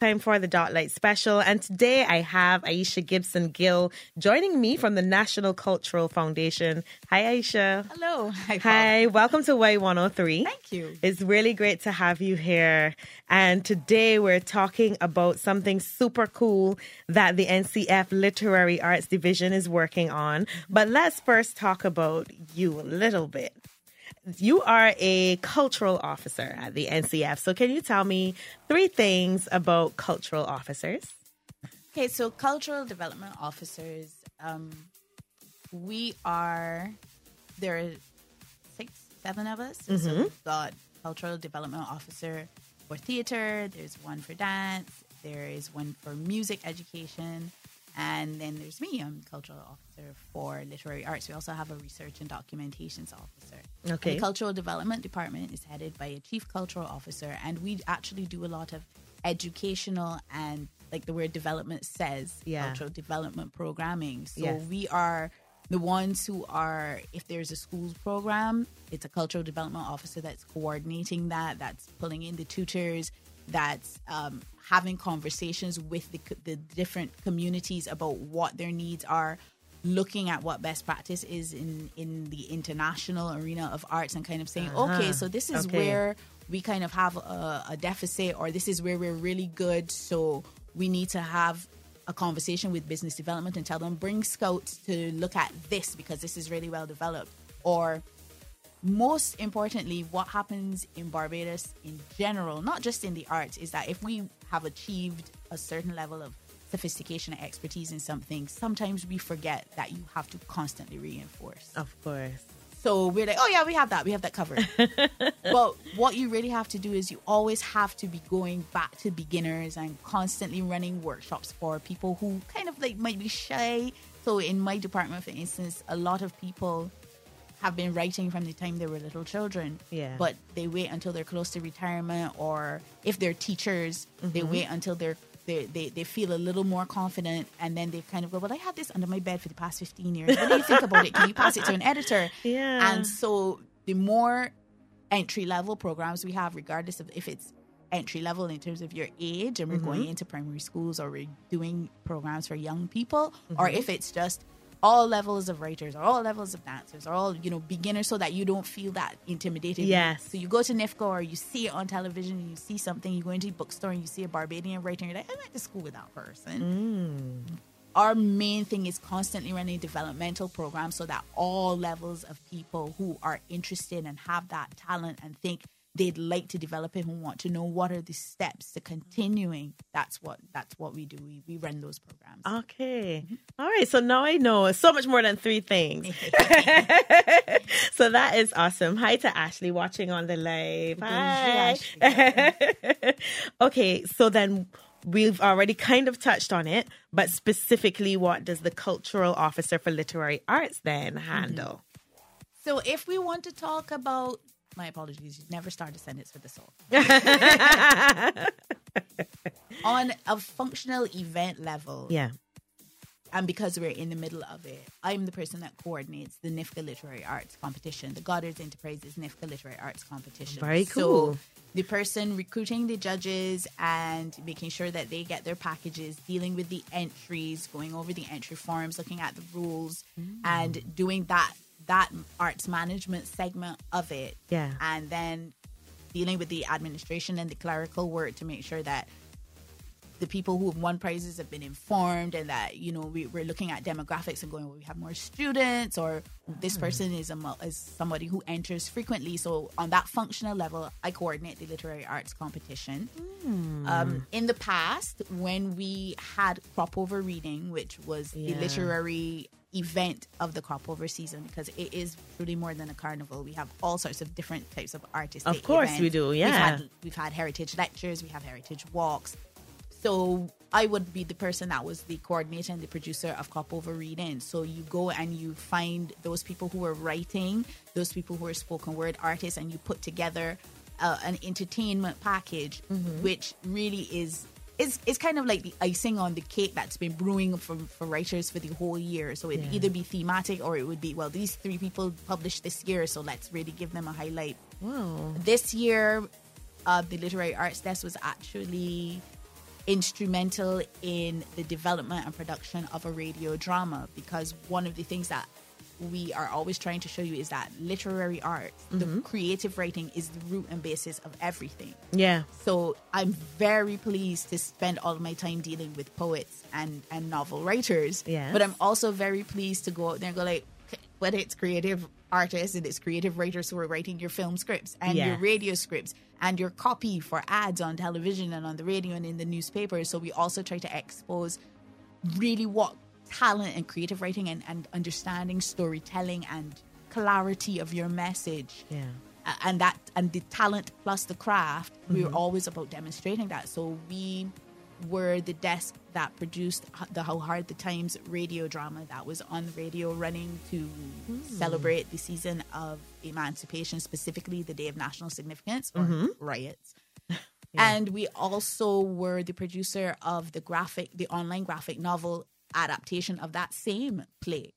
time for the Dot Light special. And today I have Ayesha Gibson Gill joining me from the National Cultural Foundation. Hi, Ayesha. Hello. Hi. Hi, welcome to Y103. Thank you. It's really great to have you here. And today we're talking about something super cool that the NCF Literary Arts Division is working on. But let's first talk about you a little bit you are a cultural officer at the NCF. So, can you tell me three things about cultural officers? Okay, so cultural development officers, um, we are there are six, seven of us. Mm-hmm. So we've got cultural development officer for theater. There's one for dance. There is one for music education. And then there's me, I'm cultural officer for literary arts. We also have a research and documentations officer. Okay. And the cultural development department is headed by a chief cultural officer, and we actually do a lot of educational and like the word development says, yeah. cultural development programming. So yes. we are the ones who are if there's a schools program it's a cultural development officer that's coordinating that that's pulling in the tutors that's um, having conversations with the, the different communities about what their needs are looking at what best practice is in in the international arena of arts and kind of saying uh-huh. okay so this is okay. where we kind of have a, a deficit or this is where we're really good so we need to have a conversation with business development and tell them bring scouts to look at this because this is really well developed or most importantly what happens in barbados in general not just in the arts is that if we have achieved a certain level of sophistication and expertise in something sometimes we forget that you have to constantly reinforce of course so we're like, oh yeah, we have that, we have that covered. but what you really have to do is you always have to be going back to beginners and constantly running workshops for people who kind of like might be shy. So in my department, for instance, a lot of people have been writing from the time they were little children. Yeah. But they wait until they're close to retirement, or if they're teachers, mm-hmm. they wait until they're they, they, they feel a little more confident and then they kind of go, Well, I had this under my bed for the past 15 years. What do you think about it? Can you pass it to an editor? Yeah. And so the more entry level programs we have, regardless of if it's entry level in terms of your age and we're mm-hmm. going into primary schools or we're doing programs for young people, mm-hmm. or if it's just all levels of writers or all levels of dancers or all you know beginners so that you don't feel that intimidated. Yes. So you go to NIFCA or you see it on television and you see something you go into a bookstore and you see a Barbadian writer and you're like I went to school with that person. Mm. our main thing is constantly running developmental programs so that all levels of people who are interested and have that talent and think they'd like to develop it and want to know what are the steps to continuing. That's what that's what we do. We, we run those programs. Okay. Mm-hmm. All right. So now i know so much more than three things. So that is awesome. Hi to ashley watching on the live. Hi. Okay. So then we've already kind of touched on it but specifically what does the cultural officer for literary arts then handle? Mm-hmm. so if we want to talk about my apologies. You never start a sentence with the soul. On a functional event level, yeah, and because we're in the middle of it, I'm the person that coordinates the NIFCA Literary Arts Competition, the Goddard's Enterprises NIFCA Literary Arts Competition. Very cool. So the person recruiting the judges and making sure that they get their packages, dealing with the entries, going over the entry forms, looking at the rules, mm. and doing that that arts management segment of it. Yeah. And then dealing with the administration and the clerical work to make sure that the people who have won prizes have been informed and that you know we, are looking at demographics and going well we have more students or this hmm. person is a is somebody who enters frequently so on that functional level i coordinate the literary arts competition mm. um, in the past when we had crop over reading which was yeah. the literary event of the crop over season because it is really more than a carnival. We have all sorts of different types of artists. Of course, events. we do. Yeah, we've had, we've had heritage lectures, we have heritage walks. So I would be the person that was the coordinator and the producer of Crop Over Reading. So you go and you find those people who are writing, those people who are spoken word artists, and you put together uh, an entertainment package, mm-hmm. which really is it's it's kind of like the icing on the cake that's been brewing for, for writers for the whole year. So it'd yeah. either be thematic or it would be, well, these three people published this year, so let's really give them a highlight. Wow. This year, uh, the Literary Arts Desk was actually instrumental in the development and production of a radio drama because one of the things that we are always trying to show you is that literary art, the mm-hmm. creative writing is the root and basis of everything. Yeah. So I'm very pleased to spend all of my time dealing with poets and, and novel writers. Yes. But I'm also very pleased to go out there and go like, whether it's creative artists and it's creative writers who are writing your film scripts and your radio scripts and your copy for ads on television and on the radio and in the newspapers. So we also try to expose really what talent and creative writing and, and understanding storytelling and clarity of your message. Yeah. and that and the talent plus the craft we were mm-hmm. always about demonstrating that. So we were the desk that produced the how hard the times radio drama that was on the radio running to hmm. celebrate the season of emancipation specifically the day of national significance or mm-hmm. riots. And we also were the producer of the graphic the online graphic novel adaptation of that same play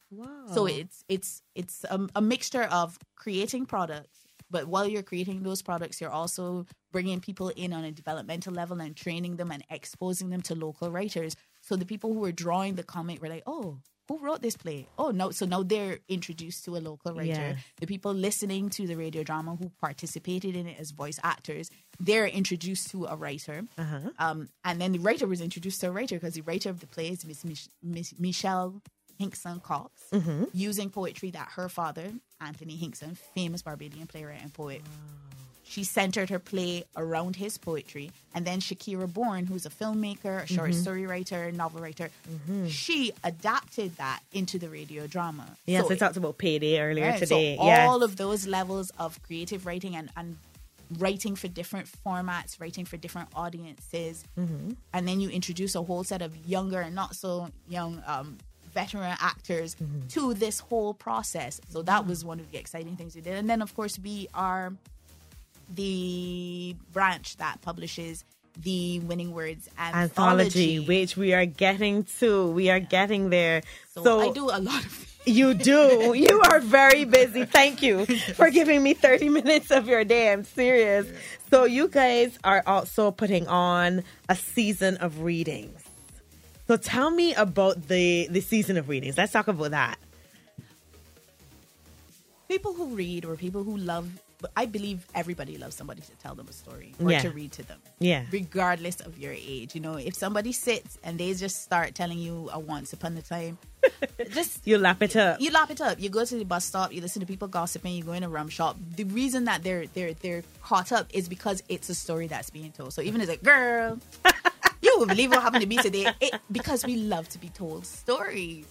so it's it's it's a, a mixture of creating products, but while you're creating those products, you're also bringing people in on a developmental level and training them and exposing them to local writers. So the people who were drawing the comic were like, "Oh, who wrote this play? Oh, no!" So now they're introduced to a local writer. Yeah. The people listening to the radio drama who participated in it as voice actors, they're introduced to a writer. Um, and then the writer was introduced to a writer because the writer of the play is Miss, Mich- Miss Michelle Hinkson Cox, using poetry that her father, Anthony Hinkson, famous Barbadian playwright and poet, she centered her play around his poetry. And then Shakira Bourne, who's a filmmaker, a short story writer, novel writer, she adapted that into the radio drama. Yes, So we talked about payday earlier Right, today. So yes. all of those levels of creative writing and, and writing for different formats, writing for different audiences, Mm-hmm. and then you introduce a whole set of younger and not so young um, veteran actors Mm-hmm. to this whole process. So that was one of the exciting things we did. And then of course we are the branch that publishes the Winning Words anthology, anthology. which we are getting to. We are getting there. so, So, I do a lot of you do. You are very busy. Thank you for giving me 30 minutes of your day. I'm serious. So you guys are also putting on a season of readings. So tell me about the the season of readings. Let's talk about that. people who read or people who love I believe everybody loves somebody to tell them a story or Yeah. to read to them. Yeah. Regardless of your age. You know, if somebody sits and they just start telling you a once upon a time, just You lap it up. you lap it up. You go to the bus stop, you listen to people gossiping, you go in a rum shop. The reason that they're they're they're caught up is because it's a story that's being told. So even as a like, girl, you will believe what happened to me today. It, because we love to be told stories.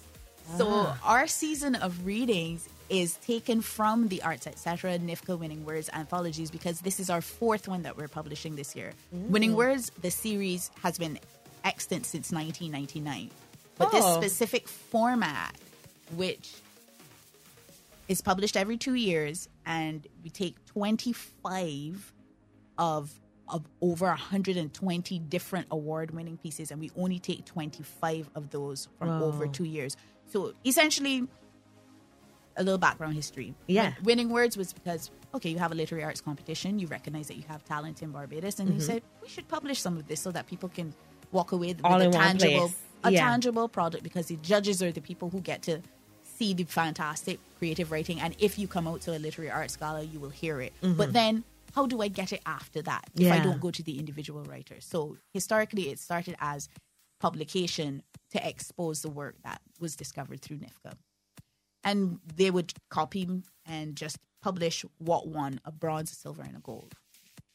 So ah. our season of readings is taken from the Arts Etc. NIFCA Winning Words anthologies because this is our fourth one that we're publishing this year. Winning mm. Words, the series has been extant since 1999. But this Oh. specific format, which is published every two years, and we take 25 of of over 120 different award-winning pieces, and we only take 25 of those from Wow. over two years. So essentially, a little background history. Yeah. Win- winning words was because okay, you have a literary arts competition, you recognize that you have talent in Barbados, and you said we should publish some of this so that people can walk away with Mm-hmm. All a tangible, a Yeah. tangible product because the judges are the people who get to see the fantastic creative writing, and if you come out to a literary arts gala, you will hear it. But then. How do I get it after that if I Mm-hmm. Don't go to the individual writer? So historically, it started as publication to expose the work that was discovered through NIFCA and they would copy and just publish what won a bronze, a silver, and a gold.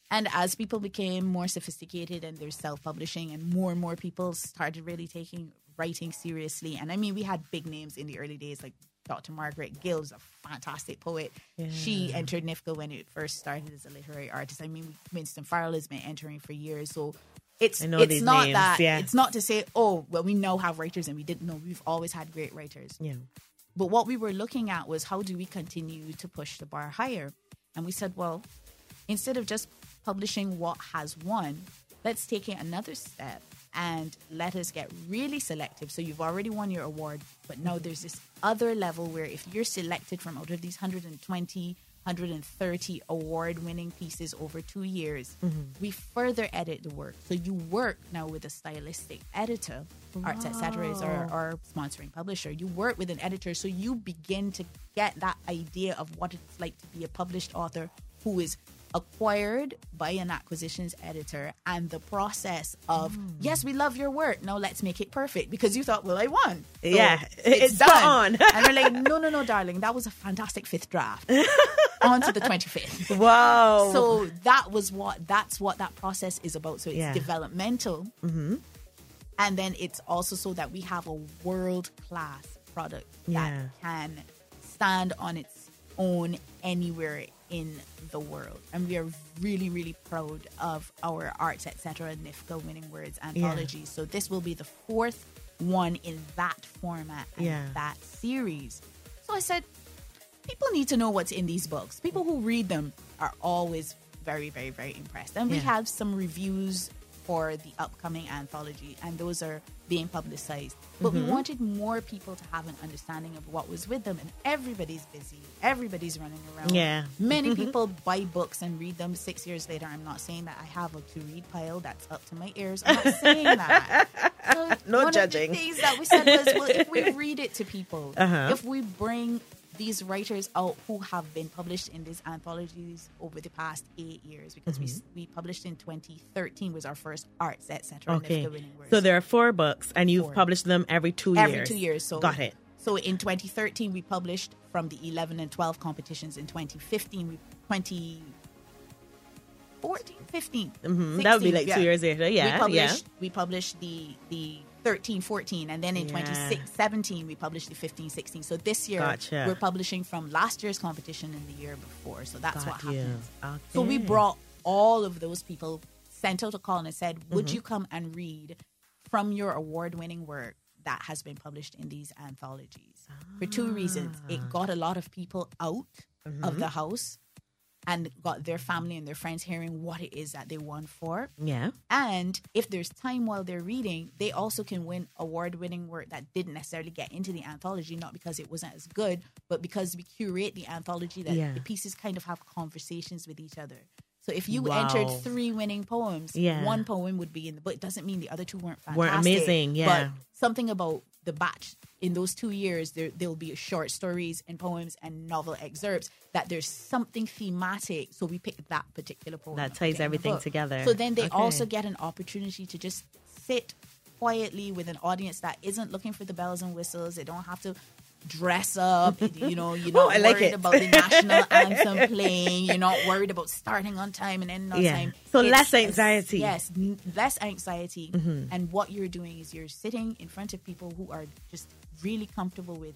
And as people became more sophisticated and their self publishing, and more and more people started really taking writing seriously. And I mean, we had big names in the early days, like Dr. Margaret Gill is a fantastic poet. She entered NIFCA when it first started as a literary artist. I mean, Winston Farrell has been entering for years. So it's it's not names, that yeah. it's not to say, oh, well, we now have writers and we didn't know. We've always had great writers. Yeah. But what we were looking at was how do we continue to push the bar higher? And we said, well, instead of just publishing what has won, let's take it another step and let us get really selective. So you've already won your award, but now there's this other level where if you're selected from out of these 120, 130 award winning pieces over two years. Mm-hmm. We further edit the work. So you work now with a stylistic editor. Arts Etc. is our, our sponsoring publisher. You work with an editor, so you begin to get that idea of what it's like to be a published author who is acquired by an acquisitions editor and the process of Mm. yes we love your work now let's make it perfect because you thought well i won So Yeah, it's spot on. and we're like no no no darling that was a fantastic fifth draft on to the 25th Whoa. so that was what that's what that process is about so it's Yeah. developmental and then it's also so that we have a world class product Yeah. that can stand on its own anywhere in the world and we are really really proud of our arts etc nifca winning words anthology so this will be the fourth one in that format and Yeah. that series so i said people need to know what's in these books. People who read them are always very, very, very impressed. And we have some reviews for the upcoming anthology, and those are being publicized. But Mm-hmm. we wanted more people to have an understanding of what was with them. And everybody's busy, everybody's running around. Yeah. Many people buy books and read them six years later. I'm not saying that I have a to read pile that's up to my ears. I'm not saying that. So No one judging. Of the things that we said was, well, if we read it to people, Uh-huh. if we bring these writers out who have been published in these anthologies over the past eight years, because we Mm-hmm. we published in 2013 was our first arts etc. okay. Winning So there are four books, and you've Four. published them every two every years. two years. So got it. So in 2013 we published from the 11 and 12 competitions. In 2015 we 20 14, 15. Mhm. That would be 16, like two years later. Yeah, we yeah. We published the the 13, 14, and then in Yeah. 2017 we published the 15, 16. So this year Gotcha. we're publishing from last year's competition and the year before. So that's Got what you. happens. So we brought all of those people, sent out a call and said, Mm-hmm. "Would you come and read from your award-winning work that has been published in these anthologies?" For two reasons: Ah. it got a lot of people out Mm-hmm. of the house and got their family and their friends hearing what it is that they won for. Yeah. And if there's time while they're reading, they also can win award winning work that didn't necessarily get into the anthology, not because it wasn't as good, but because we curate the anthology that Yeah. the pieces kind of have conversations with each other. So if you Wow. entered three winning poems, Yeah. one poem would be in the book. It doesn't mean the other two weren't fantastic. Weren't amazing, yeah. But something about the batch in those two years, there there'll be short stories and poems and novel excerpts that there's something thematic. So we pick that particular poem That ties put it in the everything together. So then they Okay. also get an opportunity to just sit quietly with an audience that isn't looking for the bells and whistles. They don't have to dress up. You know, you're Oh, not I like worried it. about the national anthem playing. You're not worried about starting on time and ending on Yeah. time. So It's- less anxiety. Mm-hmm. Yes, less anxiety. And what you're doing is you're sitting in front of people who are just really comfortable with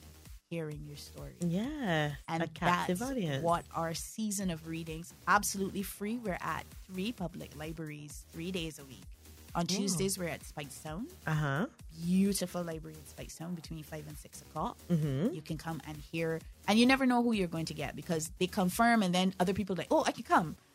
hearing your story Yeah. and a captive that's audience. what our season of readings absolutely free we're at three public libraries three days a week on tuesdays we're at Speightstown Uh huh. beautiful library in Speightstown between 5 and 6 o'clock. Mm-hmm. you can come and hear and you never know who you're going to get because they confirm and then other people are like oh i can come.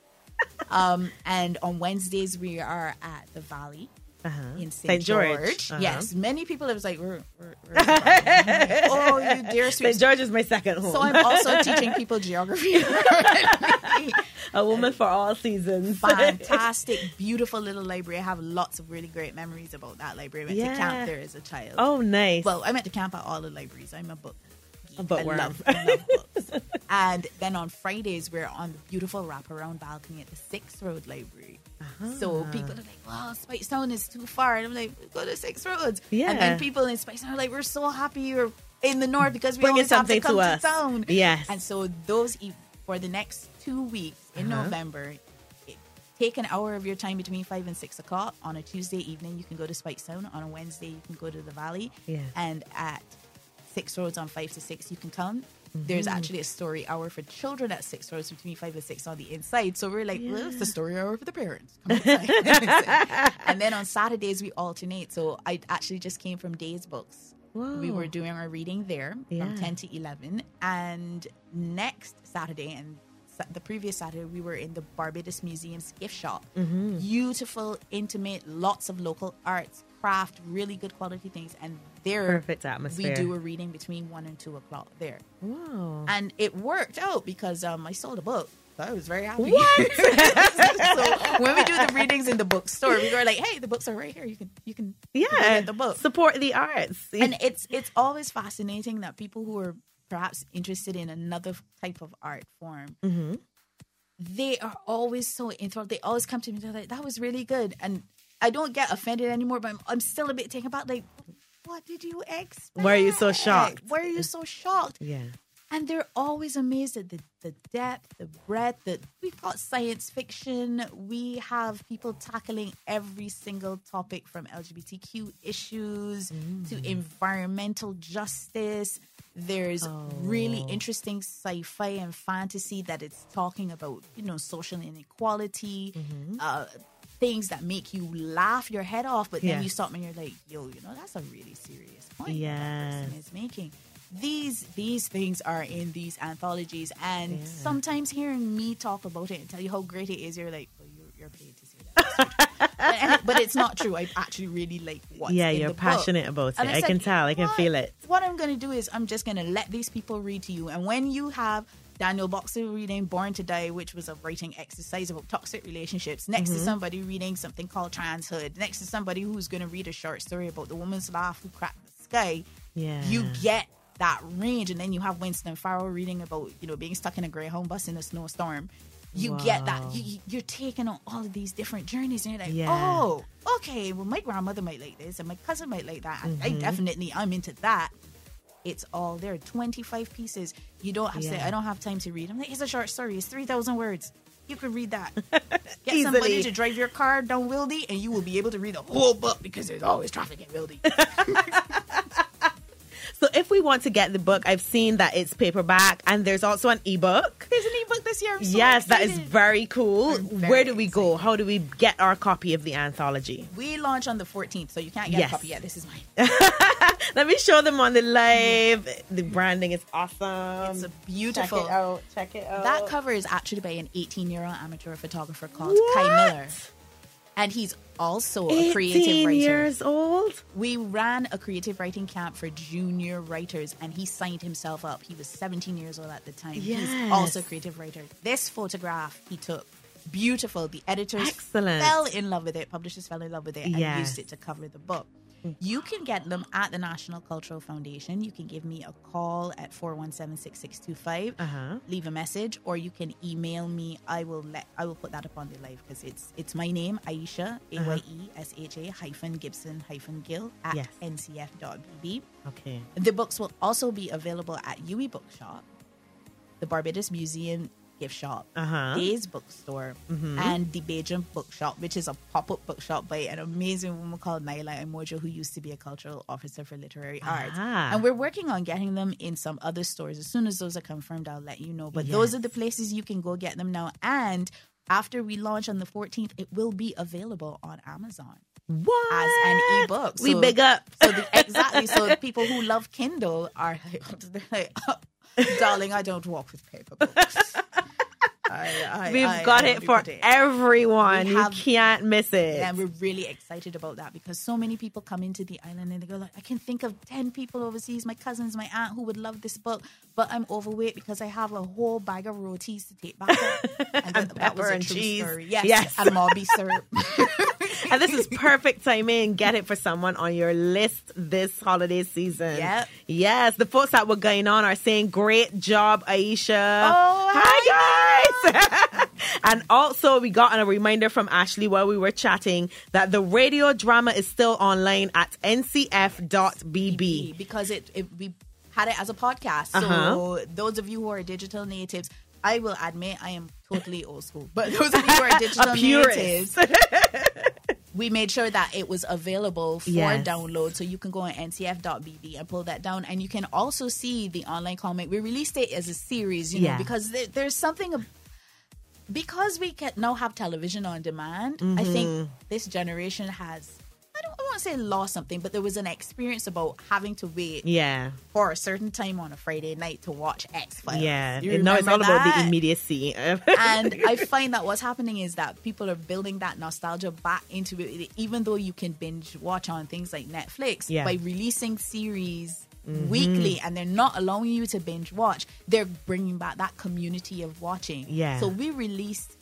Um, and on wednesdays we are at the valley Uh-huh. in St. George. George. Uh-huh. Yes, many people. It was like, we're, we're, we're oh, you dear sweet St. George is my second home. so I'm also teaching people geography. a woman for all seasons. Fantastic, beautiful little library. I have lots of really great memories about that library. I went Yeah. to camp there as a child. oh, nice. Well, I went to camp at all the libraries. I'm a book. geek. A bookworm. I love, I love books. And then on Fridays, we're on the beautiful wraparound balcony at the Six Roads Library. So Ah. people are like, "Wow, Speightstown is too far," and I'm like, "Go to Six Roads." Yeah. And then people in Speightstown are like, "We're so happy you're in the north because we Bringing always have to come to to, town." Yes. And so those for the next two weeks in Uh-huh. November, take an hour of your time between five and six o'clock on a Tuesday evening. You can go to Speightstown. On a Wednesday, you can go to the Valley. Yeah. And at Six Roads on five to six, you can come. There's Mm-hmm. actually a story hour for children at Six Roads between five and six on the inside. So we're like, well, it's the story hour for the parents. Come and then on Saturdays we alternate. So I actually just came from Days Books. We were doing our reading there Yeah. from 10 to 11. And next Saturday and the previous Saturday, we were in the Barbados Museum's gift shop. Mm-hmm. Beautiful, intimate, lots of local arts, craft really good quality things, and there Perfect atmosphere. we do a reading between one and two o'clock there, Wow. and it worked out because um, I sold a book. So I was very happy. What? so when we do the readings in the bookstore, we were like, "Hey, the books are right here. You can you can you can Yeah. get the book." Support the arts. and it's it's always fascinating that people who are perhaps interested in another type of art form Mm-hmm. they are always so enthralled they always come to me they're like that was really good and i don't get offended anymore but i'm, I'm still a bit taken aback like what did you expect Why are you so shocked? why are you so shocked yeah. And they're always amazed at the, the depth, the breadth. That we've got science fiction. We have people tackling every single topic from LGBTQ issues to environmental justice. There's really interesting sci-fi and fantasy that it's talking about, you know, social inequality, uh, things that make you laugh your head off, but then Yeah. you stop and you're like, yo, you know, that's a really serious point. that person is making. These these things are in these anthologies, and Yeah. sometimes hearing me talk about it and tell you how great it is, you're like, well, you're, you're paid to say that. but, it's not true. I actually really like what yeah, you're the book. passionate about it. I it's can like, tell. I can what- feel it. What I'm going to do is I'm just going to let these people read to you. And when you have Daniel Boxer reading Born to Die, which was a writing exercise about toxic relationships, next Mm-hmm. to somebody reading something called Transhood, next to somebody who's going to read a short story about the woman's laugh who cracked the sky, Yeah. you get that range. And then you have Winston Farrell reading about, you know, being stuck in a Greyhound bus in a snowstorm. You get that. You, you're taking on all of these different journeys, and you're like, Yeah. oh, okay. Well, my grandmother might like this, and my cousin might like that. And I Mm-hmm. definitely, I'm into that. It's all there. 25 pieces. You don't have to say, I don't have time to read. I'm like, it's a short story. It's 3,000 words. You can read that. Get somebody to drive your car down Wildey, and you will be able to read the whole book because there's always traffic in Wildey. So if we want to get the book, I've seen that it's paperback and there's also an ebook. There's an ebook this year. So yes, that is very cool. Very Where do we go? How do we get our copy of the anthology? We launch on the 14th, so you can't get Yes. a copy yet. This is mine. Let me show them on the live. The branding is awesome. It's a beautiful. Check it out. Check it out. That cover is actually by an 18 year old amateur photographer called What? Kai Miller. And he's also a creative 18 writer. years old. We ran a creative writing camp for junior writers and he signed himself up. He was 17 years old at the time. Yes. He's also a creative writer. This photograph he took, beautiful. The editors Excellent. fell in love with it, publishers fell in love with it, and Yes. used it to cover the book. You can get them at the National Cultural Foundation. You can give me a call at 417 6625 Uh-huh. leave a message or you can email me i will let i will put that up on the live because it's it's my name ayesha a-y-e-s-h-a hyphen gibson hyphen gill at Yes. ncf.bb Okay. the books will also be available at UE Bookshop, the Barbados Museum Gift Shop, Uh-huh. Days Bookstore, and the Beijing Bookshop, which is a pop-up bookshop by an amazing woman called Nailah Imoja, who used to be a cultural officer for literary arts. Ah. And we're working on getting them in some other stores. As soon as those are confirmed, I'll let you know. But those are the places you can go get them now. And after we launch on the 14th, it will be available on Amazon What? as an ebook. we big up. so the, exactly. So people who love Kindle are like, they're like darling, I don't walk with paper books. I, I, We've I- got it for it. everyone. We You can't miss it. And we're really excited about that because so many people come into the island and they go like, I can think of ten people overseas, my cousins, my aunt, who would love this book, but I'm overweight because I have a whole bag of rotis to take back. And, that, that was pepper a and true cheese. story. Yes, Yes. and mauby syrup. And this is perfect timing. Get it for someone on your list this holiday season. Yep. Yes, the folks that were going on are saying, "Great job, Ayesha." Oh, hi guys! and also, we got a reminder from Ashley while we were chatting that the radio drama is still online at ncf.bb. because it, it we had it as a podcast. So Uh-huh. those of you who are digital natives, I will admit I am totally old school. But those of you who are digital natives, we made sure that it was available for Yes. download. So you can go on ncf.bb and pull that down. And you can also see the online comic. We released it as a series, you know, Yeah. because there, there's something. ab- because we can now have television on demand, I Mm-hmm. think this generation has. I don't want want to say lost something, but there was an experience about having to wait Yeah. for a certain time on a Friday night to watch X Files. Yeah. No, it's all about the immediacy. and I find that what's happening is that people are building that nostalgia back into it, even though you can binge watch on things like Netflix Yeah. by releasing series mm-hmm. weekly and they're not allowing you to binge watch. They're bringing back that community of watching. Yeah. So we released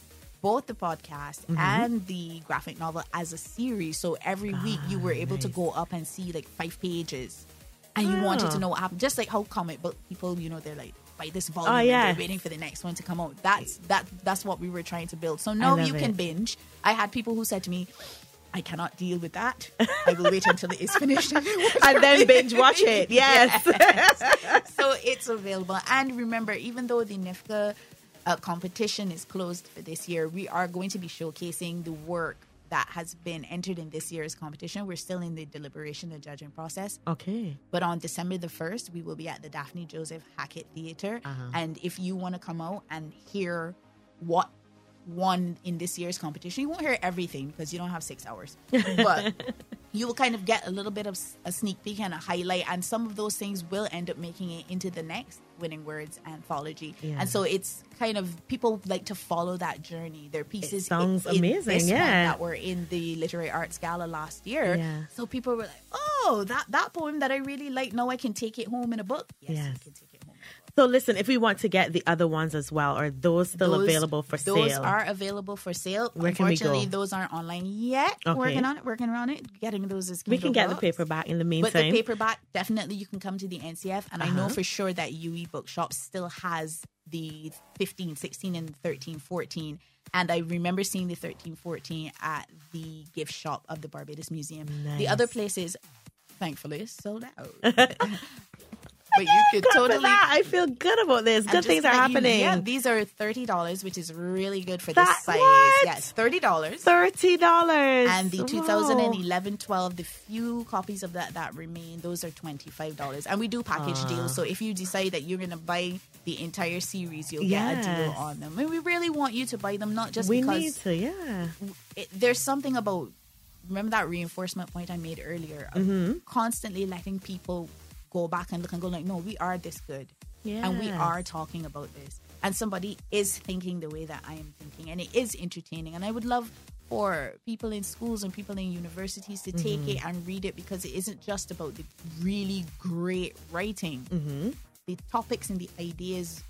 both the podcast mm-hmm. and the graphic novel as a series. So every week you were able to go up and see like five pages. And you wanted Oh. to know what happened. Just like how comic book people, you know, they're like, by this oh, volume Oh, and they're waiting for the next one to come out. That's that that's what we were trying to build. So now you can binge. I had people who said to me, I cannot deal with that. I will wait until it is finished. and and then binge watch it. Yes. so it's available. And remember, even though the NIFCA uh, competition is closed for this year, we are going to be showcasing the work that has been entered in this year's competition. We're still in the deliberation and judging process. okay. But on December the 1st, we will be at the Daphne Joseph Hackett Theater. Uh-huh. And if you want to come out and hear what won in this year's competition, you won't hear everything because you don't have six hours. But you will kind of get a little bit of a sneak peek and a highlight. And some of those things will end up making it into the next Winning Words anthology. Yeah. And so it's kind of people like to follow that journey. their pieces sounds in, in amazing, yeah. that were in the Literary Arts Gala last year. Yeah. So people were like, "Oh, that that poem that I really like. Now I can take it home in a book." Yes, Yes. So listen, if we want to get the other ones as well, are those still Those- available for those sale? are available for sale. Where can we Unfortunately, go? those aren't online yet. Okay. Working on it, working around it, getting those as we can get the paperback in the meantime. But the paperback, definitely you can come to the NCF. And I know Uh-huh. for sure that UE Bookshop still has the 15, 16, and 13, 14. And I remember seeing the 13, 14 at the gift shop of the Barbados Museum. The other places, thankfully, sold out. but you could totally. that. I feel good about this. Good things are let you- happening. yeah, these are thirty dollars, which is really good for That- this size. what? Yes, thirty dollars. Thirty dollars. And the 2011-12, the few copies of that that remain, those are $25. And we do package Ah. deals. So if you decide that you're going to buy the entire series, you'll get a deal on them. And we really want you to buy them, not just we because need to, yeah. it, there's something about remember that reinforcement point I made earlier of Mm-hmm. constantly letting people go back and look and go like, no, we are this good, and we are talking about this, and somebody is thinking the way that I am thinking, and it is entertaining, and I would love for people in schools and people in universities to take Mm-hmm. it and read it because it isn't just about the really great writing, Mm-hmm. the topics and the ideas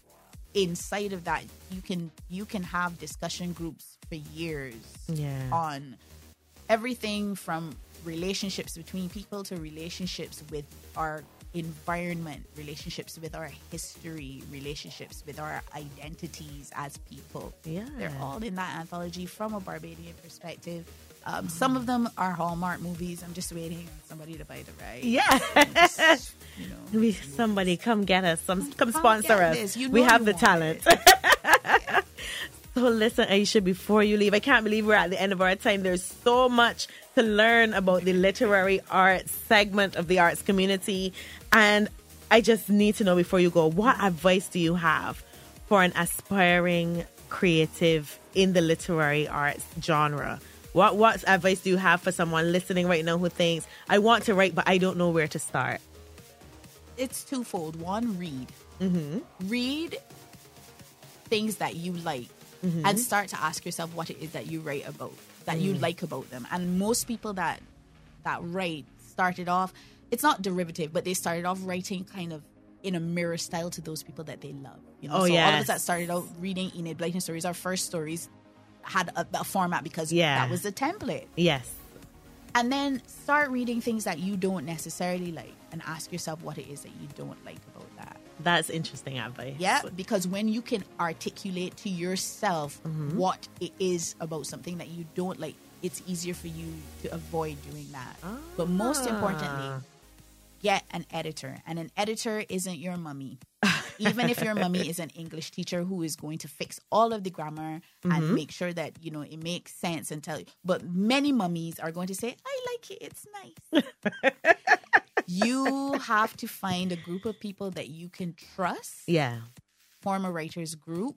inside of that you can you can have discussion groups for years Yeah. on everything from relationships between people to relationships with our environment, relationships with our history, relationships with our identities as people. Yeah. They're all in that anthology from a Barbadian perspective. Um, some of them are Hallmark movies. I'm just waiting on somebody to buy the rights. Yeah. You know. We, somebody come get us. Some come Come sponsor us. this. You we have the want talent. so listen, Ayesha, before you leave, I can't believe we're at the end of our time. There's so much to learn about the literary arts segment of the arts community. And I just need to know before you go, what advice do you have for an aspiring creative in the literary arts genre? What what advice do you have for someone listening right now who thinks I want to write but I don't know where to start? it's twofold. One, read. Mm-hmm. Read things that you like and mm-hmm. start to ask yourself what it is that you write about, that you mm. like about them. And most people that that write started off, it's not derivative, but they started off writing kind of in a mirror style to those people that they love. You know, Oh, so all of us that started out reading Enid Blyton stories, our first stories had a, a format because Yeah. that was the template Yes. and then start reading things that you don't necessarily like and ask yourself what it is that you don't like about that That's interesting advice. yeah because when you can articulate to yourself mm-hmm. what it is about something that you don't like it's easier for you to avoid doing that. But most ah. importantly get an editor. And an editor isn't your mummy. Even if your mummy is an english teacher who is going to fix all of the grammar and mm-hmm. make sure that you know it makes sense and tell you but many mummies are going to say i like it it's nice you have to find a group of people that you can trust. Yeah. form a writers group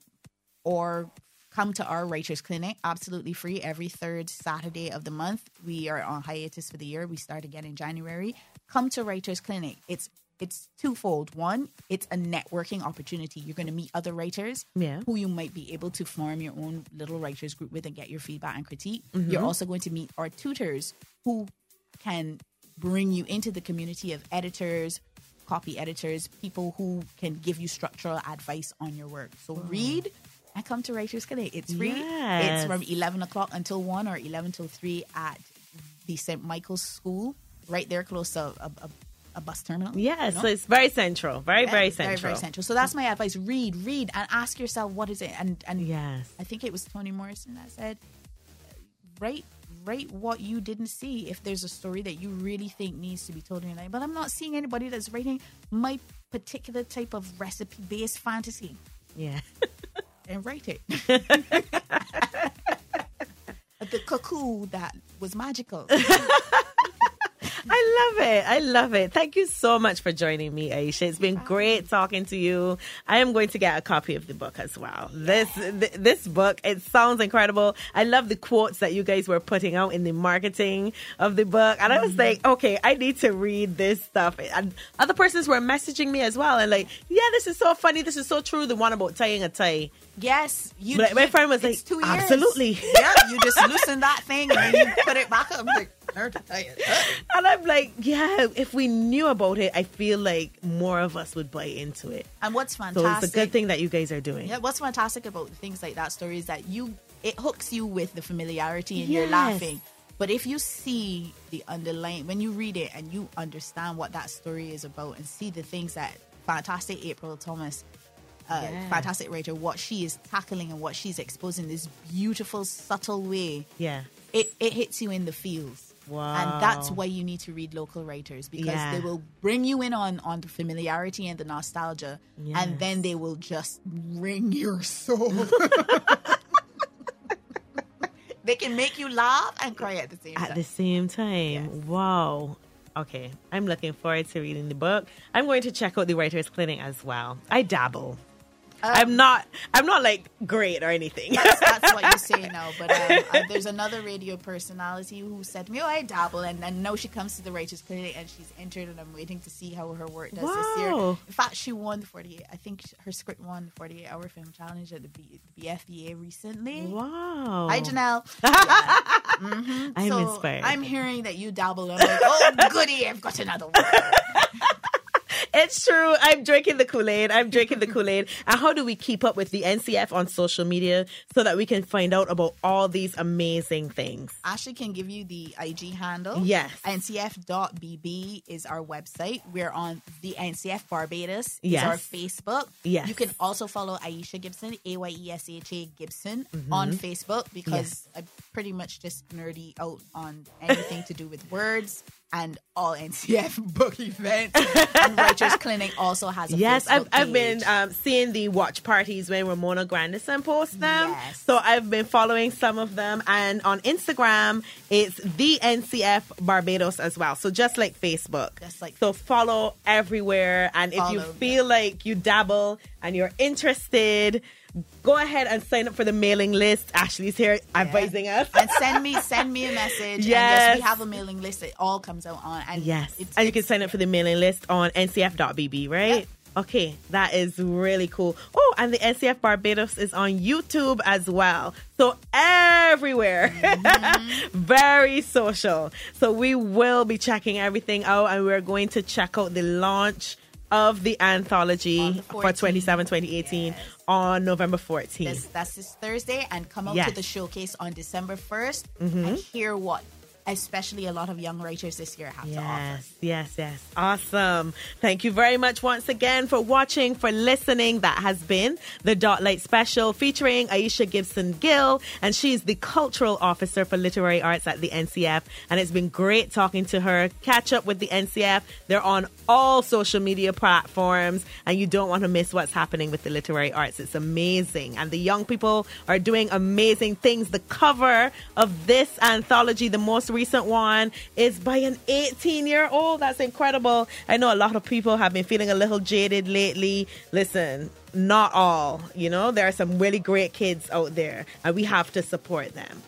or come to our writers clinic absolutely free every third saturday of the month. We are on hiatus for the year. We start again in january. Come to writers clinic. It's it's twofold. One it's a networking opportunity. You're going to meet other writers Yeah. who you might be able to form your own little writers group with and get your feedback and critique. Mm-hmm. you're also going to meet our tutors who can bring you into the community of editors copy editors people who can give you structural advice on your work so read and come to writers clinic it's free Yes. it's from 11 o'clock until 1 or 11 till 3 at the st michael's school right there close to a, a, a bus terminal Yes, you know? so it's very central. Very, Yeah, very central. very very central so that's my advice read read and ask yourself what is it and and Yes. I think it was Toni Morrison that said, "Write, write what you didn't see. If there's a story that you really think needs to be told in your life, but I'm not seeing anybody that's writing my particular type of recipe-based fantasy, Yeah. and write it." the cuckoo that was magical. I love it. I love it. Thank you so much for joining me, Ayesha. It's been great talking to you. I am going to get a copy of the book as well. This th- this book, it sounds incredible. I love the quotes that you guys were putting out in the marketing of the book. And I was like, mm-hmm. okay, I need to read this stuff. And other persons were messaging me as well and like, yeah, this is so funny. This is so true. The one about tying a tie. Yes, you. But my friend was like, two years. absolutely. Yeah, you just loosen that thing and then you put it back up. Like, "Learn to tie it." And I'm like, yeah, if we knew about it, I feel like more of us would buy into it. And what's fantastic, So it's a good thing that you guys are doing. Yeah, what's fantastic about things like that story is that you it hooks you with the familiarity and you're laughing. But if you see the underlying when you read it and you understand what that story is about and see the things that fantastic April Thomas uh, Yeah. fantastic writer what she is tackling and what she's exposing this beautiful subtle way Yeah. it, it hits you in the feels Wow. and that's why you need to read local writers because Yeah. they will bring you in on on the familiarity and the nostalgia Yes. and then they will just wring your soul they can make you laugh and cry at the same At time the same time. Yes. Wow. Okay. I'm looking forward to reading the book. I'm going to check out the Writers Clinic as well. I dabble. Um, I'm not I'm not like great or anything. that's, that's what you say now. But um, uh, there's another radio personality who said to me, "Oh, I dabble," and, and now she comes to the Writers Clinic and she's entered, and I'm waiting to see how her work does this year. In fact, she won the 48. I think her script won the 48 hour film challenge at the, B, the BFBA recently. wow. Hi, Janelle. I'm so inspired. I'm hearing that you dabble. I'm like, oh, goody, I've got another one. It's true. I'm drinking the Kool Aid. I'm drinking the Kool Aid. And how do we keep up with the NCF on social media so that we can find out about all these amazing things? Ashley can give you the IG handle. Yes. NCF.bb is our website. We're on the NCF Barbados. Yes. Is our Facebook. Yes. You can also follow Ayesha Gibson, A Y E S H A Gibson, on Facebook because Mm-hmm. Yes. I'm pretty much just nerdy out on anything to do with words and all NCF book events. and Writers Clinic also has a Yes, I've, I've been um, seeing the watch parties when Ramona Grandison posts them. Yes. So I've been following some of them. And on Instagram, it's the NCF Barbados as well. So just like Facebook. Just like so follow everywhere. And if you Follow, feel like you dabble and you're interested, go ahead and sign up for the mailing list. Ashley's here advising us. and send me send me a message. And yes, Yes. we have a mailing list. It all comes out on and Yes. it's, and you can sign up for the mailing list on ncf.bb, right? Yep. Okay, that is really cool. Oh, and the NCF Barbados is on YouTube as well. So everywhere. Mm-hmm. Very social. So we will be checking everything out and we're going to check out the launch of the anthology the for 14th. 27 2018 Yes. on November 14th. This, that's this Thursday, and come out Yes. to the showcase on December 1st Mm-hmm. and hear what, especially a lot of young writers this year, have to offer. Yes, yes, yes. Awesome. Thank you very much once again for watching, for listening. That has been the Dotlight Special featuring Ayesha Gibson Gill, and she's the Cultural Officer for Literary Arts at the NCF. And it's been great talking to her. Catch up with the NCF. They're on all social media platforms, and you don't want to miss what's happening with the literary arts. It's amazing. And the young people are doing amazing things. The cover of this anthology, the most recent one is by an 18 year old. That's incredible. I know a lot of people have been feeling a little jaded lately. Listen, not all, you know, there are some really great kids out there, and we have to support them.